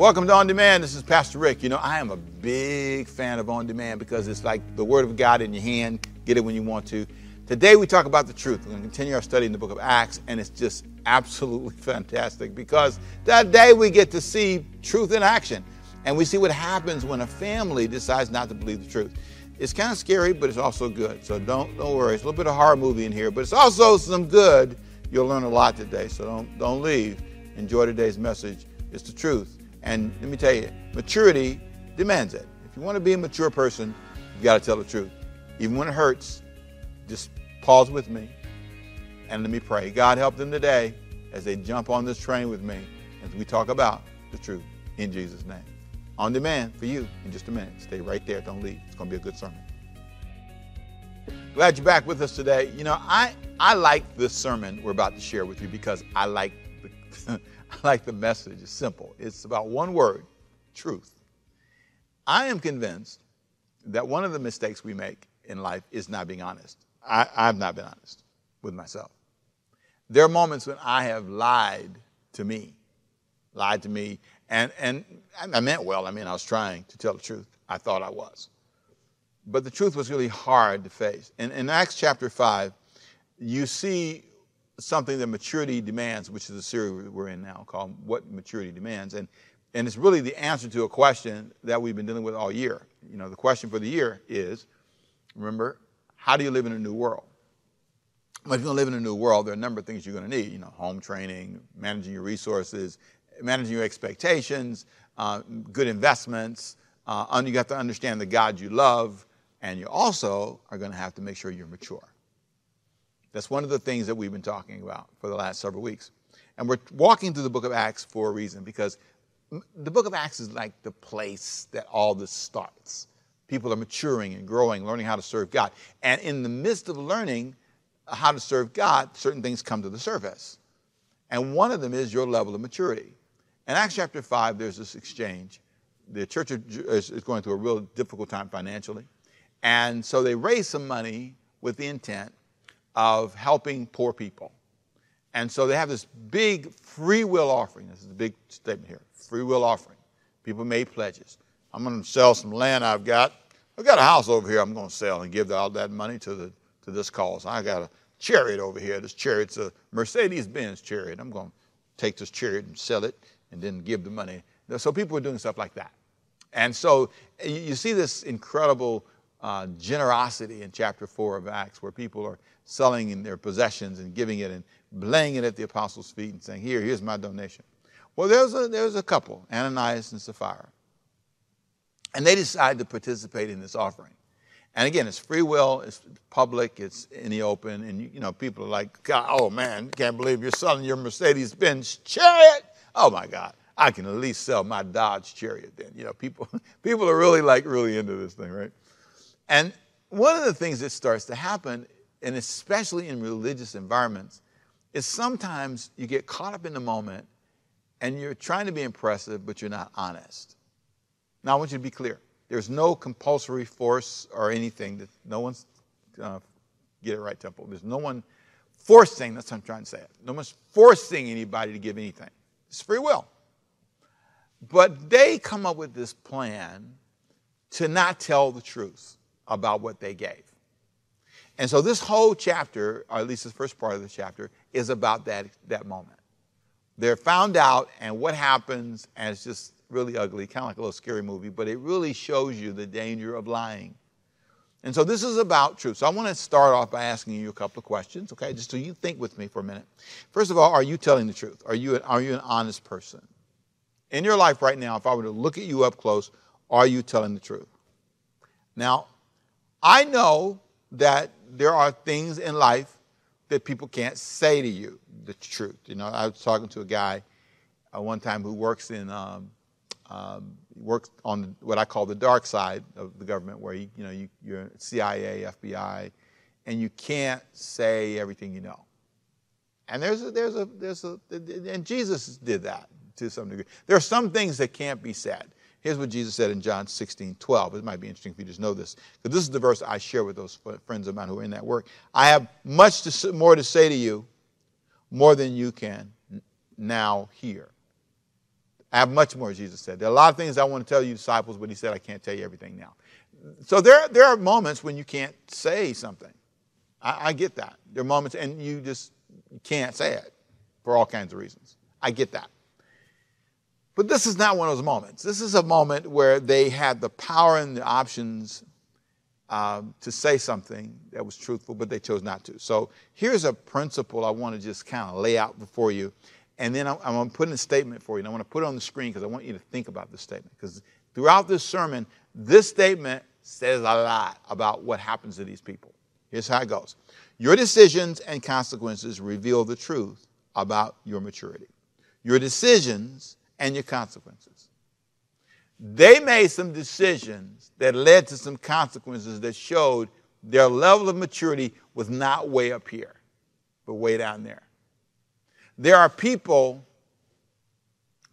Welcome to On Demand. This is Pastor Rick. You know, I am a big fan of On Demand because it's like the Word of God in your hand. Get it when you want to. Today we talk about the truth. We're going to continue our study in the book of Acts, and it's just absolutely fantastic because that day we get to see truth in action. And we see what happens when a family decides not to believe the truth. It's kind of scary, but it's also good. So don't don't worry. It's a little bit of horror movie in here, but it's also some good. You'll learn a lot today. So don't don't leave. Enjoy today's message. It's the truth. And let me tell you, maturity demands it. If you want to be a mature person, you've got to tell the truth. Even when it hurts, just pause with me and let me pray. God, help them today as they jump on this train with me as we talk about the truth in Jesus' name. On demand for you in just a minute. Stay right there. Don't leave. It's going to be a good sermon. Glad you're back with us today. You know, I, I like this sermon we're about to share with you because I like the, I like the message. It's simple. It's about one word, truth. I am convinced that one of the mistakes we make in life is not being honest. I, I've not been honest with myself. There are moments when I have lied to me, lied to me, and, and I meant well. I mean, I was trying to tell the truth. I thought I was. But the truth was really hard to face. In, in Acts chapter 5, you see something that maturity demands, which is the series we're in now called What Maturity Demands. And, and it's really the answer to a question that we've been dealing with all year. You know, the question for the year is remember, how do you live in a new world? Well, if you're going to live in a new world, there are a number of things you're going to need. You know, home training, managing your resources, managing your expectations, uh, good investments. Uh, you have to understand the God you love, and you also are going to have to make sure you're mature. That's one of the things that we've been talking about for the last several weeks. And we're walking through the book of Acts for a reason because the book of Acts is like the place that all this starts. People are maturing and growing, learning how to serve God. And in the midst of learning how to serve God, certain things come to the surface. And one of them is your level of maturity. In Acts chapter 5, there's this exchange. The church is going through a real difficult time financially. And so they raise some money with the intent of helping poor people. And so they have this big free will offering. This is a big statement here free will offering. People made pledges. I'm going to sell some land I've got. I've got a house over here I'm going to sell and give all that money to, the, to this cause. I got a chariot over here. This chariot's a Mercedes Benz chariot. I'm going to take this chariot and sell it and then give the money. So people were doing stuff like that. And so you see this incredible uh, generosity in chapter 4 of Acts where people are selling in their possessions and giving it and laying it at the apostles' feet and saying, Here, here's my donation. Well, there's a, there's a couple, Ananias and Sapphira. And they decide to participate in this offering. And again, it's free will, it's public, it's in the open, and you, you know, people are like, oh man, can't believe you're selling your Mercedes Benz chariot. Oh my God, I can at least sell my Dodge chariot then. You know, people, people are really like really into this thing, right? And one of the things that starts to happen and especially in religious environments, is sometimes you get caught up in the moment and you're trying to be impressive, but you're not honest. Now, I want you to be clear. There's no compulsory force or anything that no one's, uh, get it right, Temple. There's no one forcing, that's what I'm trying to say. No one's forcing anybody to give anything. It's free will. But they come up with this plan to not tell the truth about what they gave. And so this whole chapter, or at least the first part of the chapter, is about that, that moment. They're found out, and what happens, and it's just really ugly, kind of like a little scary movie, but it really shows you the danger of lying. And so this is about truth. So I want to start off by asking you a couple of questions, okay, just so you think with me for a minute. First of all, are you telling the truth? Are you, are you an honest person? In your life right now, if I were to look at you up close, are you telling the truth? Now, I know that there are things in life that people can't say to you the truth. You know, I was talking to a guy uh, one time who works in um, um, works on what I call the dark side of the government, where you, you know you, you're CIA, FBI, and you can't say everything you know. And there's a, there's a there's a and Jesus did that to some degree. There are some things that can't be said. Here's what Jesus said in John 16, 12. It might be interesting for you to know this, because this is the verse I share with those friends of mine who are in that work. I have much to, more to say to you, more than you can now hear. I have much more, Jesus said. There are a lot of things I want to tell you, disciples, but he said, I can't tell you everything now. So there, there are moments when you can't say something. I, I get that. There are moments, and you just can't say it for all kinds of reasons. I get that. But this is not one of those moments. This is a moment where they had the power and the options um, to say something that was truthful, but they chose not to. So here's a principle I want to just kind of lay out before you. And then I'm, I'm going to put in a statement for you. And I want to put it on the screen because I want you to think about this statement. Because throughout this sermon, this statement says a lot about what happens to these people. Here's how it goes Your decisions and consequences reveal the truth about your maturity. Your decisions and your consequences. They made some decisions that led to some consequences that showed their level of maturity was not way up here, but way down there. There are people,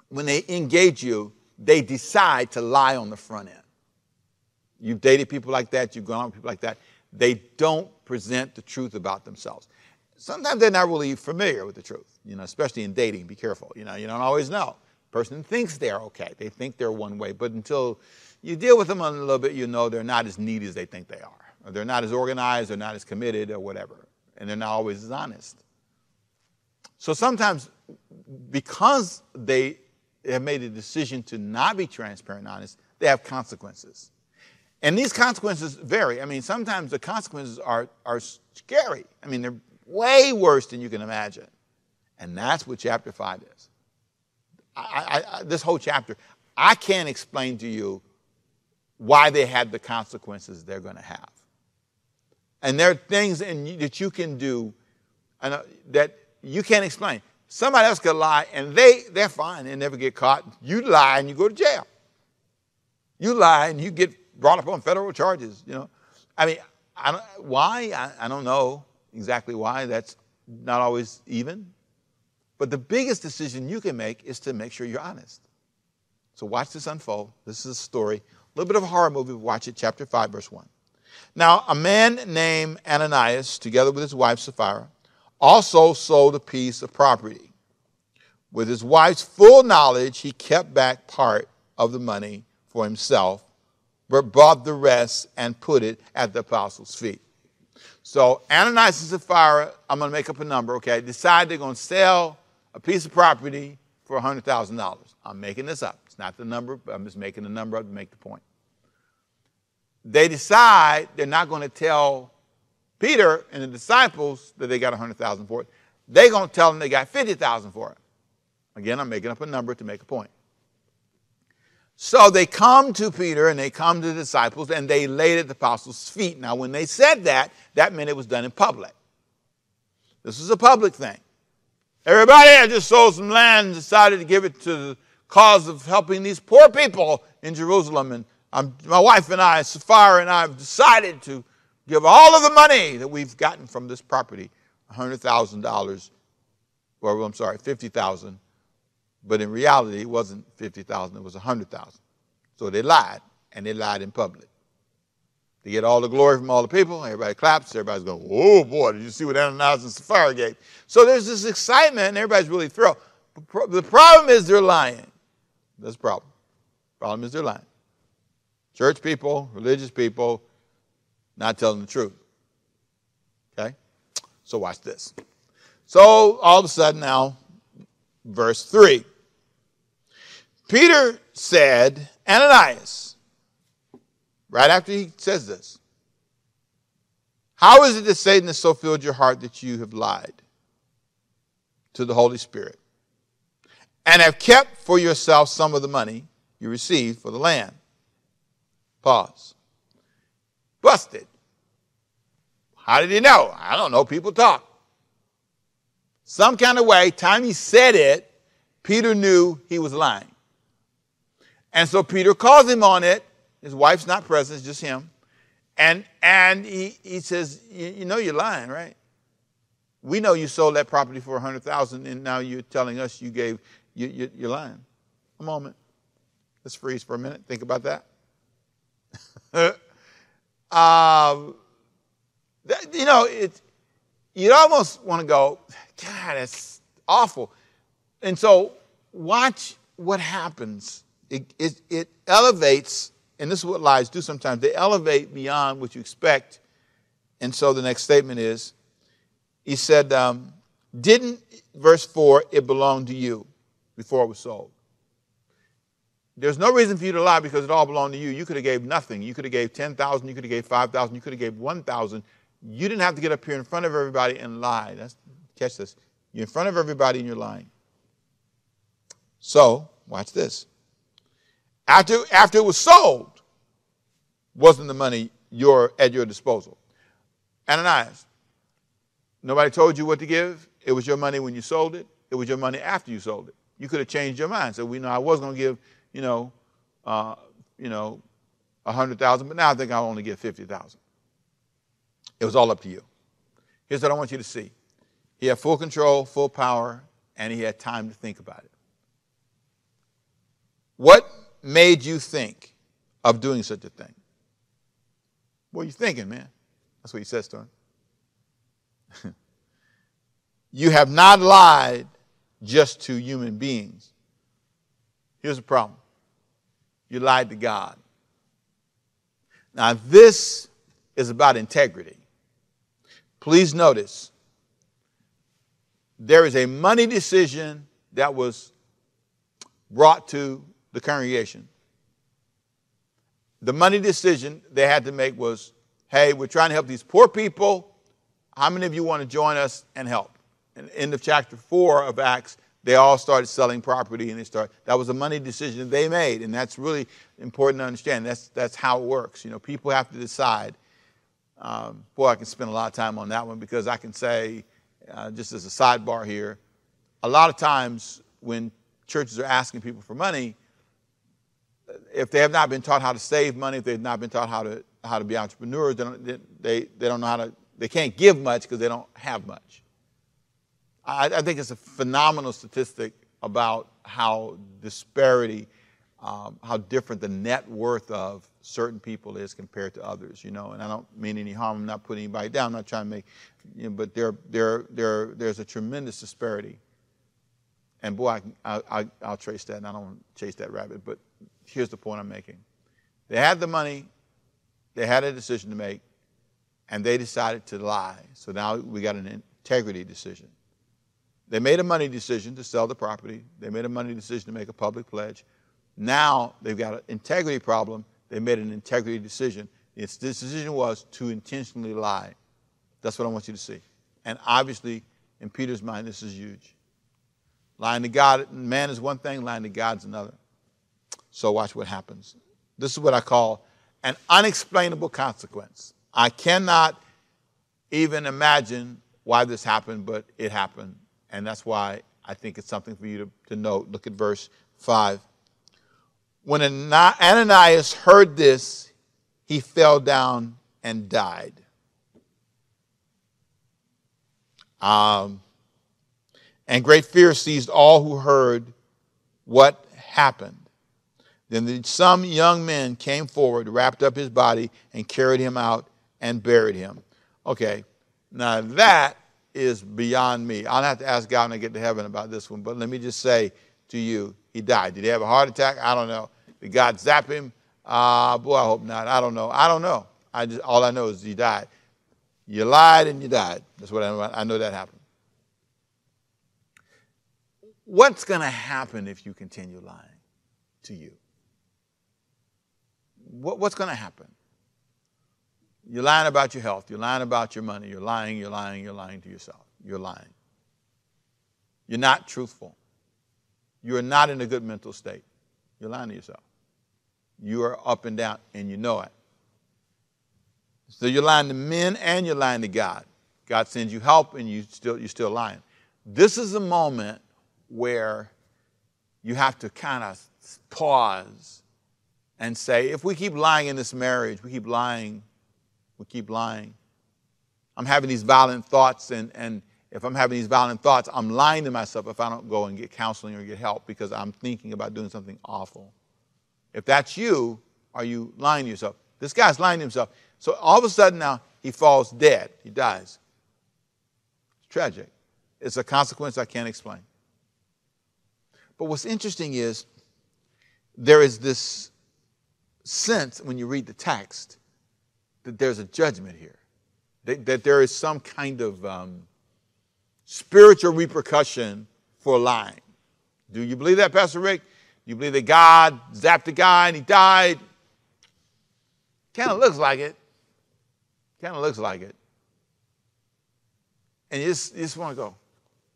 when they engage you, they decide to lie on the front end. You've dated people like that, you've gone on with people like that. They don't present the truth about themselves. Sometimes they're not really familiar with the truth, you know, especially in dating. Be careful. You know, you don't always know person thinks they're okay. They think they're one way, but until you deal with them a little bit, you know they're not as neat as they think they are. Or they're not as organized, they're not as committed, or whatever. And they're not always as honest. So sometimes, because they have made a decision to not be transparent and honest, they have consequences. And these consequences vary. I mean, sometimes the consequences are, are scary. I mean, they're way worse than you can imagine. And that's what chapter 5 is. I, I, this whole chapter, I can't explain to you why they had the consequences they're going to have. And there are things in, that you can do uh, that you can't explain. Somebody else could lie and they, they're fine, they never get caught. You lie and you go to jail. You lie and you get brought up on federal charges, you know. I mean, I why? I, I don't know exactly why. That's not always even. But the biggest decision you can make is to make sure you're honest. So watch this unfold. This is a story, a little bit of a horror movie. Watch it, chapter 5, verse 1. Now, a man named Ananias, together with his wife Sapphira, also sold a piece of property. With his wife's full knowledge, he kept back part of the money for himself, but bought the rest and put it at the apostles' feet. So Ananias and Sapphira, I'm going to make up a number, okay, decide they're going to sell a piece of property for $100,000. I'm making this up. It's not the number, but I'm just making the number up to make the point. They decide they're not going to tell Peter and the disciples that they got 100,000 for it. They're going to tell them they got 50,000 for it. Again, I'm making up a number to make a point. So they come to Peter and they come to the disciples and they laid at the apostles' feet. Now, when they said that, that meant it was done in public. This was a public thing. Everybody, I just sold some land and decided to give it to the cause of helping these poor people in Jerusalem. And I'm, my wife and I, Sapphira and I, have decided to give all of the money that we've gotten from this property, $100,000, or I'm sorry, 50000 But in reality, it wasn't 50000 it was 100000 So they lied, and they lied in public. They get all the glory from all the people. Everybody claps. Everybody's going, oh boy, did you see what Ananias and Sapphira gave? So there's this excitement, and everybody's really thrilled. The problem is they're lying. That's the problem. The Problem is they're lying. Church people, religious people, not telling the truth. Okay? So watch this. So all of a sudden now, verse 3. Peter said, Ananias, right after he says this. How is it that Satan has so filled your heart that you have lied to the Holy Spirit and have kept for yourself some of the money you received for the land? Pause. Busted. How did he know? I don't know. People talk. Some kind of way, time he said it, Peter knew he was lying. And so Peter calls him on it his wife's not present, it's just him. And, and he, he says, you know you're lying, right? We know you sold that property for 100000 and now you're telling us you gave, you, you, you're lying. A moment. Let's freeze for a minute. Think about that. um, that you know, it, you'd almost want to go, God, that's awful. And so watch what happens. It, it, it elevates, and this is what lies do sometimes. They elevate beyond what you expect. And so the next statement is, he said, um, didn't, verse 4, it belonged to you before it was sold. There's no reason for you to lie because it all belonged to you. You could have gave nothing. You could have gave 10,000, you could have gave 5,000, you could have gave 1,000. You didn't have to get up here in front of everybody and lie. That's, catch this. You're in front of everybody and you're lying. So, watch this. After, after it was sold, wasn't the money your, at your disposal? Ananias, nobody told you what to give. It was your money when you sold it. It was your money after you sold it. You could have changed your mind. So we know I was going to give you know, uh, you know, a hundred thousand, but now I think I'll only give fifty thousand. It was all up to you. Here's what I want you to see. He had full control, full power, and he had time to think about it. What made you think of doing such a thing? What are you thinking, man? That's what he says to him. you have not lied just to human beings. Here's the problem you lied to God. Now, this is about integrity. Please notice there is a money decision that was brought to the congregation. The money decision they had to make was hey, we're trying to help these poor people. How many of you want to join us and help? And end of chapter 4 of Acts, they all started selling property and they start that was a money decision they made and that's really important to understand that's that's how it works you know people have to decide um, boy i can spend a lot of time on that one because i can say uh, just as a sidebar here a lot of times when churches are asking people for money if they have not been taught how to save money if they've not been taught how to how to be entrepreneurs they don't, they, they don't know how to they can't give much because they don't have much I, I think it's a phenomenal statistic about how disparity, um, how different the net worth of certain people is compared to others, you know. And I don't mean any harm. I'm not putting anybody down. I'm not trying to make, you know, but there, there, there, there's a tremendous disparity. And boy, I, I, I'll trace that, and I don't want to chase that rabbit. But here's the point I'm making: they had the money, they had a decision to make, and they decided to lie. So now we got an integrity decision. They made a money decision to sell the property. They made a money decision to make a public pledge. Now they've got an integrity problem. They made an integrity decision. Its decision was to intentionally lie. That's what I want you to see. And obviously, in Peter's mind, this is huge. Lying to God, man is one thing, lying to God's another. So watch what happens. This is what I call an unexplainable consequence. I cannot even imagine why this happened, but it happened and that's why I think it's something for you to, to note. Look at verse 5. When Ananias heard this, he fell down and died. Um, and great fear seized all who heard what happened. Then some young men came forward, wrapped up his body, and carried him out and buried him. Okay, now that is beyond me. I'll have to ask God when I get to heaven about this one, but let me just say to you, he died. Did he have a heart attack? I don't know. Did God zap him? Uh, boy, I hope not. I don't know. I don't know. I just, all I know is he died. You lied and you died. That's what I know. I know that happened. What's going to happen if you continue lying to you? What, what's going to happen? You're lying about your health. You're lying about your money. You're lying, you're lying, you're lying to yourself. You're lying. You're not truthful. You're not in a good mental state. You're lying to yourself. You are up and down, and you know it. So you're lying to men and you're lying to God. God sends you help, and you still, you're still lying. This is a moment where you have to kind of pause and say, if we keep lying in this marriage, we keep lying we keep lying. I'm having these violent thoughts, and, and if I'm having these violent thoughts, I'm lying to myself if I don't go and get counseling or get help because I'm thinking about doing something awful. If that's you, are you lying to yourself? This guy's lying to himself. So all of a sudden now, he falls dead. He dies. It's tragic. It's a consequence I can't explain. But what's interesting is there is this sense when you read the text that there's a judgment here, that, that there is some kind of um, spiritual repercussion for lying. Do you believe that, Pastor Rick? You believe that God zapped the guy and he died? Kind of looks like it. Kind of looks like it. And you just, you just want to go,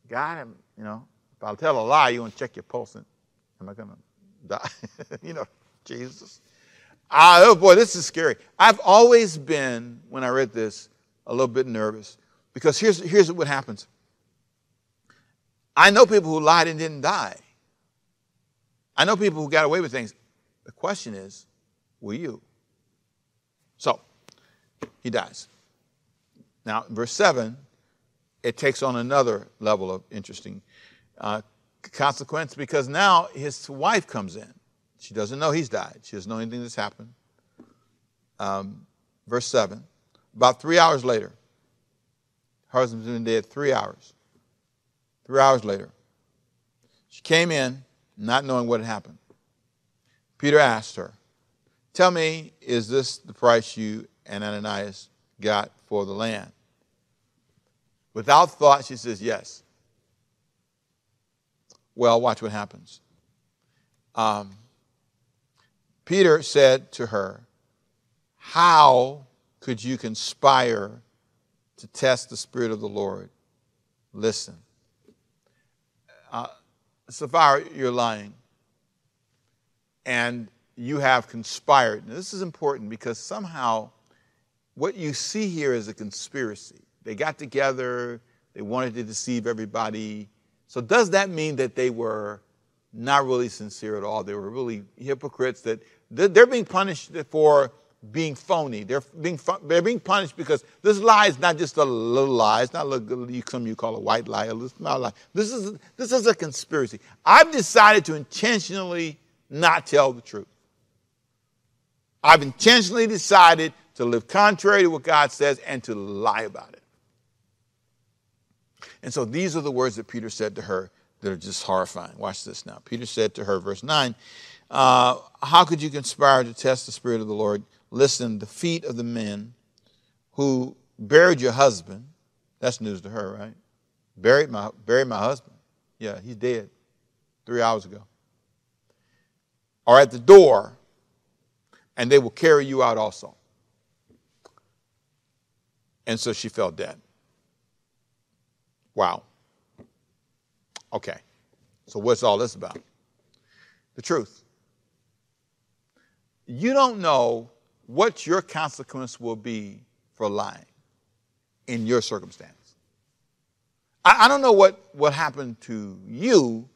God, you know, if I'll tell a lie, you want to check your pulse. And, am I going to die? you know, Jesus. Ah, oh boy, this is scary. I've always been, when I read this, a little bit nervous because here's, here's what happens. I know people who lied and didn't die. I know people who got away with things. The question is, will you? So, he dies. Now, verse 7, it takes on another level of interesting uh, consequence because now his wife comes in. She doesn't know he's died. She doesn't know anything that's happened. Um, verse 7. About three hours later, her husband's been dead three hours. Three hours later, she came in not knowing what had happened. Peter asked her, Tell me, is this the price you and Ananias got for the land? Without thought, she says, Yes. Well, watch what happens. Um, Peter said to her, How could you conspire to test the Spirit of the Lord? Listen. Uh, Sapphira, you're lying. And you have conspired. Now, this is important because somehow what you see here is a conspiracy. They got together, they wanted to deceive everybody. So, does that mean that they were not really sincere at all? They were really hypocrites, that they're being punished for being phony. They're being, they're being punished because this lie is not just a little lie. It's not like some you call a white lie, a small lie. This is, this is a conspiracy. I've decided to intentionally not tell the truth. I've intentionally decided to live contrary to what God says and to lie about it. And so these are the words that Peter said to her that are just horrifying. Watch this now. Peter said to her, verse 9, uh, How could you conspire to test the Spirit of the Lord? Listen, the feet of the men who buried your husband, that's news to her, right? Buried my, buried my husband. Yeah, he's dead three hours ago. Are at the door, and they will carry you out also. And so she fell dead. Wow. Okay. So, what's all this about? The truth. You don't know what your consequence will be for lying in your circumstance. I, I, don't know what, what happened to you,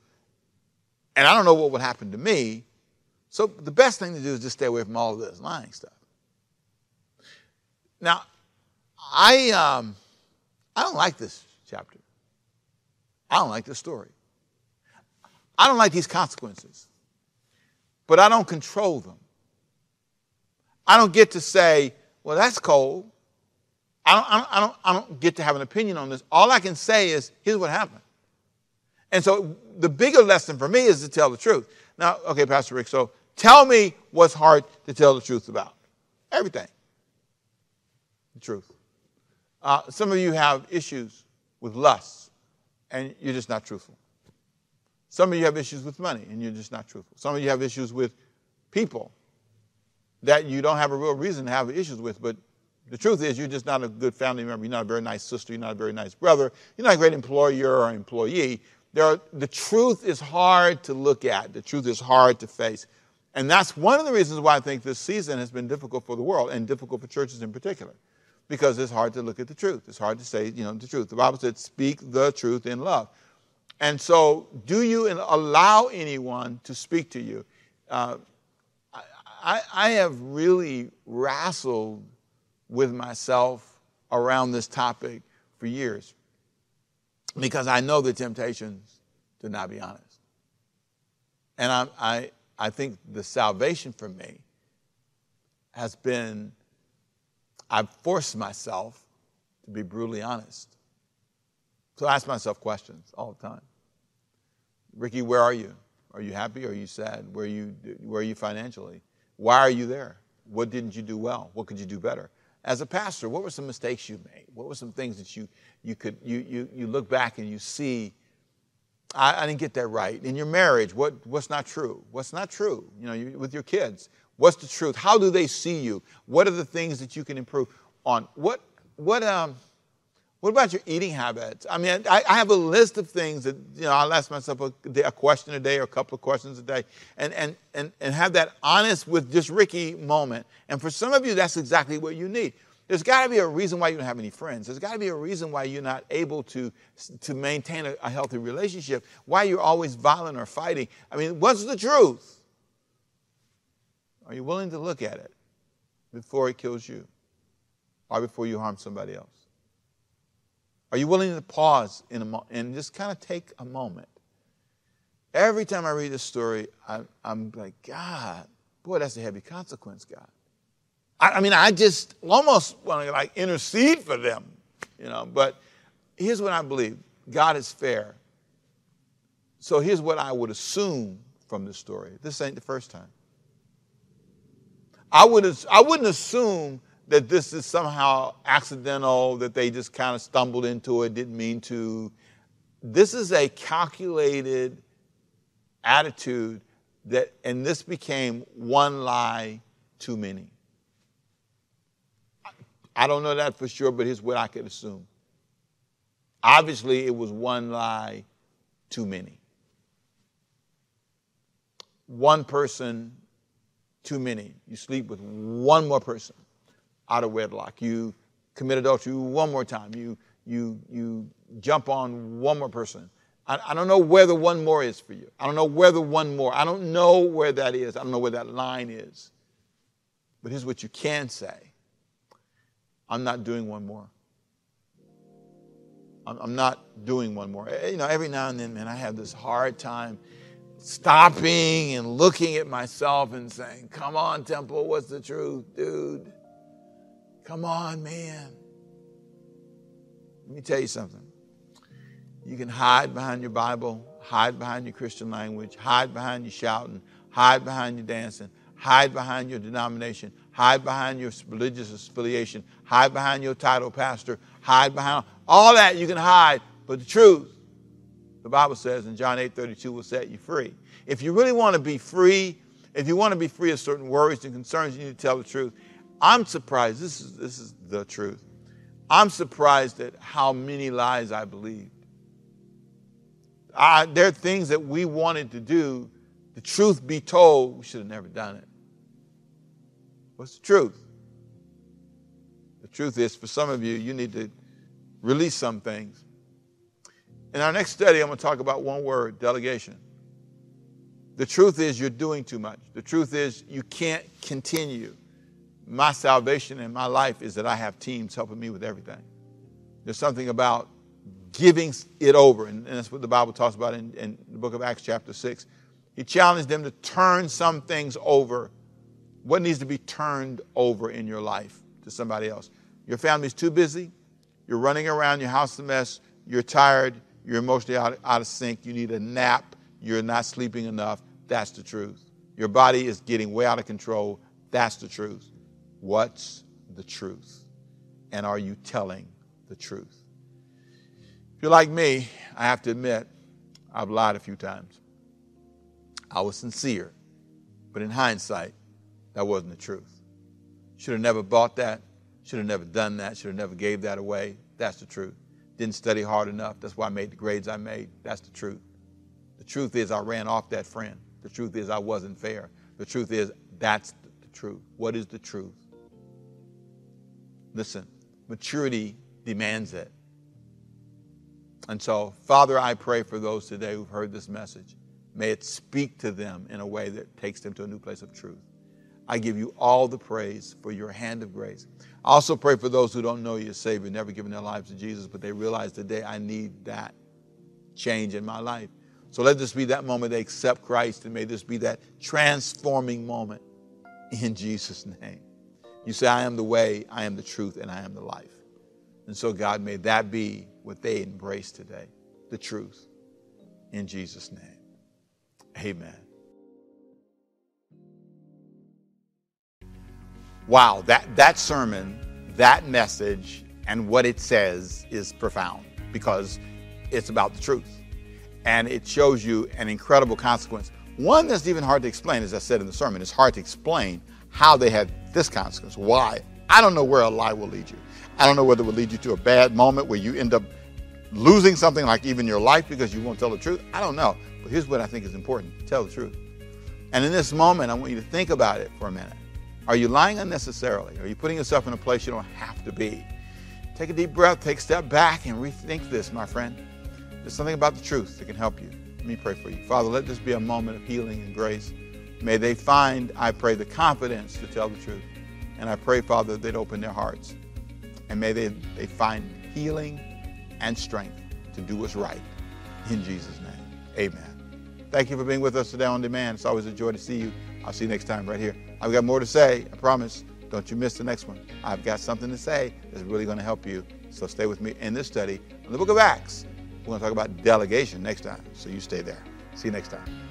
and I don't know what would happen to me. So, the best thing to do is just stay away from all of this lying stuff. Now, I, um, I don't like this chapter. I don't like this story. I don't like these consequences, but I don't control them. I don't get to say, well, that's cold. I don't, I don't, I don't, I don't get to have an opinion on this. All I can say is, here's what happened. And so the bigger lesson for me is to tell the truth. Now, okay, Pastor Rick, so tell me what's hard to tell the truth about. Everything. The truth. Uh, some of you have issues with lust, and you're just not truthful. Some of you have issues with money, and you're just not truthful. Some of you have issues with people that you don't have a real reason to have issues with, but the truth is you're just not a good family member. You're not a very nice sister. You're not a very nice brother. You're not a great employer or employee. Are, the truth is hard to look at. The truth is hard to face. And that's one of the reasons why I think this season has been difficult for the world and difficult for churches in particular. Because it's hard to look at the truth. It's hard to say, you know, the truth. The Bible said, speak the truth in love. And so, do you allow anyone to speak to you? Uh, I, I have really wrestled with myself around this topic for years because I know the temptations to not be honest. And I, I, I think the salvation for me has been I've forced myself to be brutally honest. So I ask myself questions all the time. Ricky, where are you? Are you happy? Are you sad? Where are you, where are you financially? Why are you there? What didn't you do well? What could you do better? As a pastor, what were some mistakes you made? What were some things that you, you could you, you, you look back and you see I, I, didn't get that right. In your marriage, what, what's not true? What's not true? You know, you, with your kids, what's the truth? How do they see you? What are the things that you can improve on? What, what, um, what about your eating habits? I mean, I, I have a list of things that, you know, I'll ask myself a, a, question a day or a couple of questions a day and, and, and, and have that honest with just Ricky moment. And for some of you, that's exactly what you need. There's got to be a reason why you don't have any friends. There's got to be a reason why you're not able to, to maintain a, a healthy relationship, why you're always violent or fighting. I mean, what's the truth? Are you willing to look at it before it kills you or before you harm somebody else? Are you willing to pause in a mo- and just kind of take a moment? Every time I read this story, I, I'm like, God, boy, that's a heavy consequence, God. I, I mean, I just almost want to like intercede for them, you know. But here's what I believe God is fair. So here's what I would assume from this story. This ain't the first time. I, would, I wouldn't assume that this is somehow accidental, that they just kind of stumbled into it, didn't mean to. This is a calculated attitude that, and this became one lie too many. I don't know that for sure, but here's what I could assume. Obviously, it was one lie too many. One person too many. You sleep with one more person out of wedlock. You commit adultery one more time. You, you, you jump on one more person. I, I don't know where the one more is for you. I don't know where the one more. I don't know where that is. I don't know where that line is. But here's what you can say I'm not doing one more. I'm I'm not doing one more. Eh, you know, every now and then, man, I have this hard time stopping and looking at myself and saying, Come on, Temple, what's the truth, dude? Come on, man. Let me tell you something. You can hide behind your Bible, hide behind your Christian language, hide behind your shouting, hide behind your dancing, hide behind your denomination, hide behind your religious affiliation, hide behind your title pastor, hide behind all that you can hide, but the truth, the Bible says in John 8 32, will set you free. If you really want to be free, if you want to be free of certain worries and concerns, you need to tell the truth. I'm surprised, this is, this is the truth. I'm surprised at how many lies I believed. I, there are things that we wanted to do. The truth be told, we should have never done it. What's the truth? The truth is, for some of you, you need to release some things. In our next study, I'm going to talk about one word delegation. The truth is, you're doing too much. The truth is, you can't continue. My salvation in my life is that I have teams helping me with everything. There's something about giving it over, and, that's what the Bible talks about in, in the book of Acts, chapter 6. He challenged them to turn some things over what needs to be turned over in your life to somebody else? Your family's too busy. You're running around, your house is a mess. You're tired. You're emotionally out, out of sync. You need a nap. You're not sleeping enough. That's the truth. Your body is getting way out of control. That's the truth. What's the truth? And are you telling the truth? If you're like me, I have to admit, I've lied a few times. I was sincere, but in hindsight, that wasn't the truth. Should have never bought that. Should have never done that. Should have never gave that away. That's the truth. Didn't study hard enough. That's why I made the grades I made. That's the truth. The truth is I ran off that friend. The truth is I wasn't fair. The truth is that's the truth. What is the truth? Listen, maturity demands it. And so, Father, I pray for those today who've heard this message. May it speak to them in a way that takes them to a new place of truth. I give you all the praise for your hand of grace. I also pray for those who don't know you as Savior, never given their lives to Jesus, but they realize today I need that change in my life. So let this be that moment they accept Christ, and may this be that transforming moment in Jesus' name. You say, I am the way, I am the truth, and I am the life. And so, God, may that be what they embrace today the truth. In Jesus' name. Amen. Wow, that, that sermon, that message, and what it says is profound because it's about the truth. And it shows you an incredible consequence. One that's even hard to explain, as I said in the sermon, it's hard to explain how they had this consequence. Why? I don't know where a lie will lead you. I don't know whether it will lead you to a bad moment where you end up losing something like even your life because you won't tell the truth. I don't know. But here's what I think is important tell the truth. And in this moment, I want you to think about it for a minute. Are you lying unnecessarily? Are you putting yourself in a place you don't have to be? Take a deep breath, take a step back, and rethink this, my friend. There's something about the truth that can help you. Let me pray for you. Father, let this be a moment of healing and grace. May they find, I pray, the confidence to tell the truth. And I pray, Father, they'd open their hearts. And may they, they find healing and strength to do what's right. In Jesus' name, amen. Thank you for being with us today on demand. It's always a joy to see you. I'll see you next time right here. I've got more to say, I promise. Don't you miss the next one. I've got something to say that's really going to help you. So stay with me in this study in the book of Acts. We're going to talk about delegation next time. So you stay there. See you next time.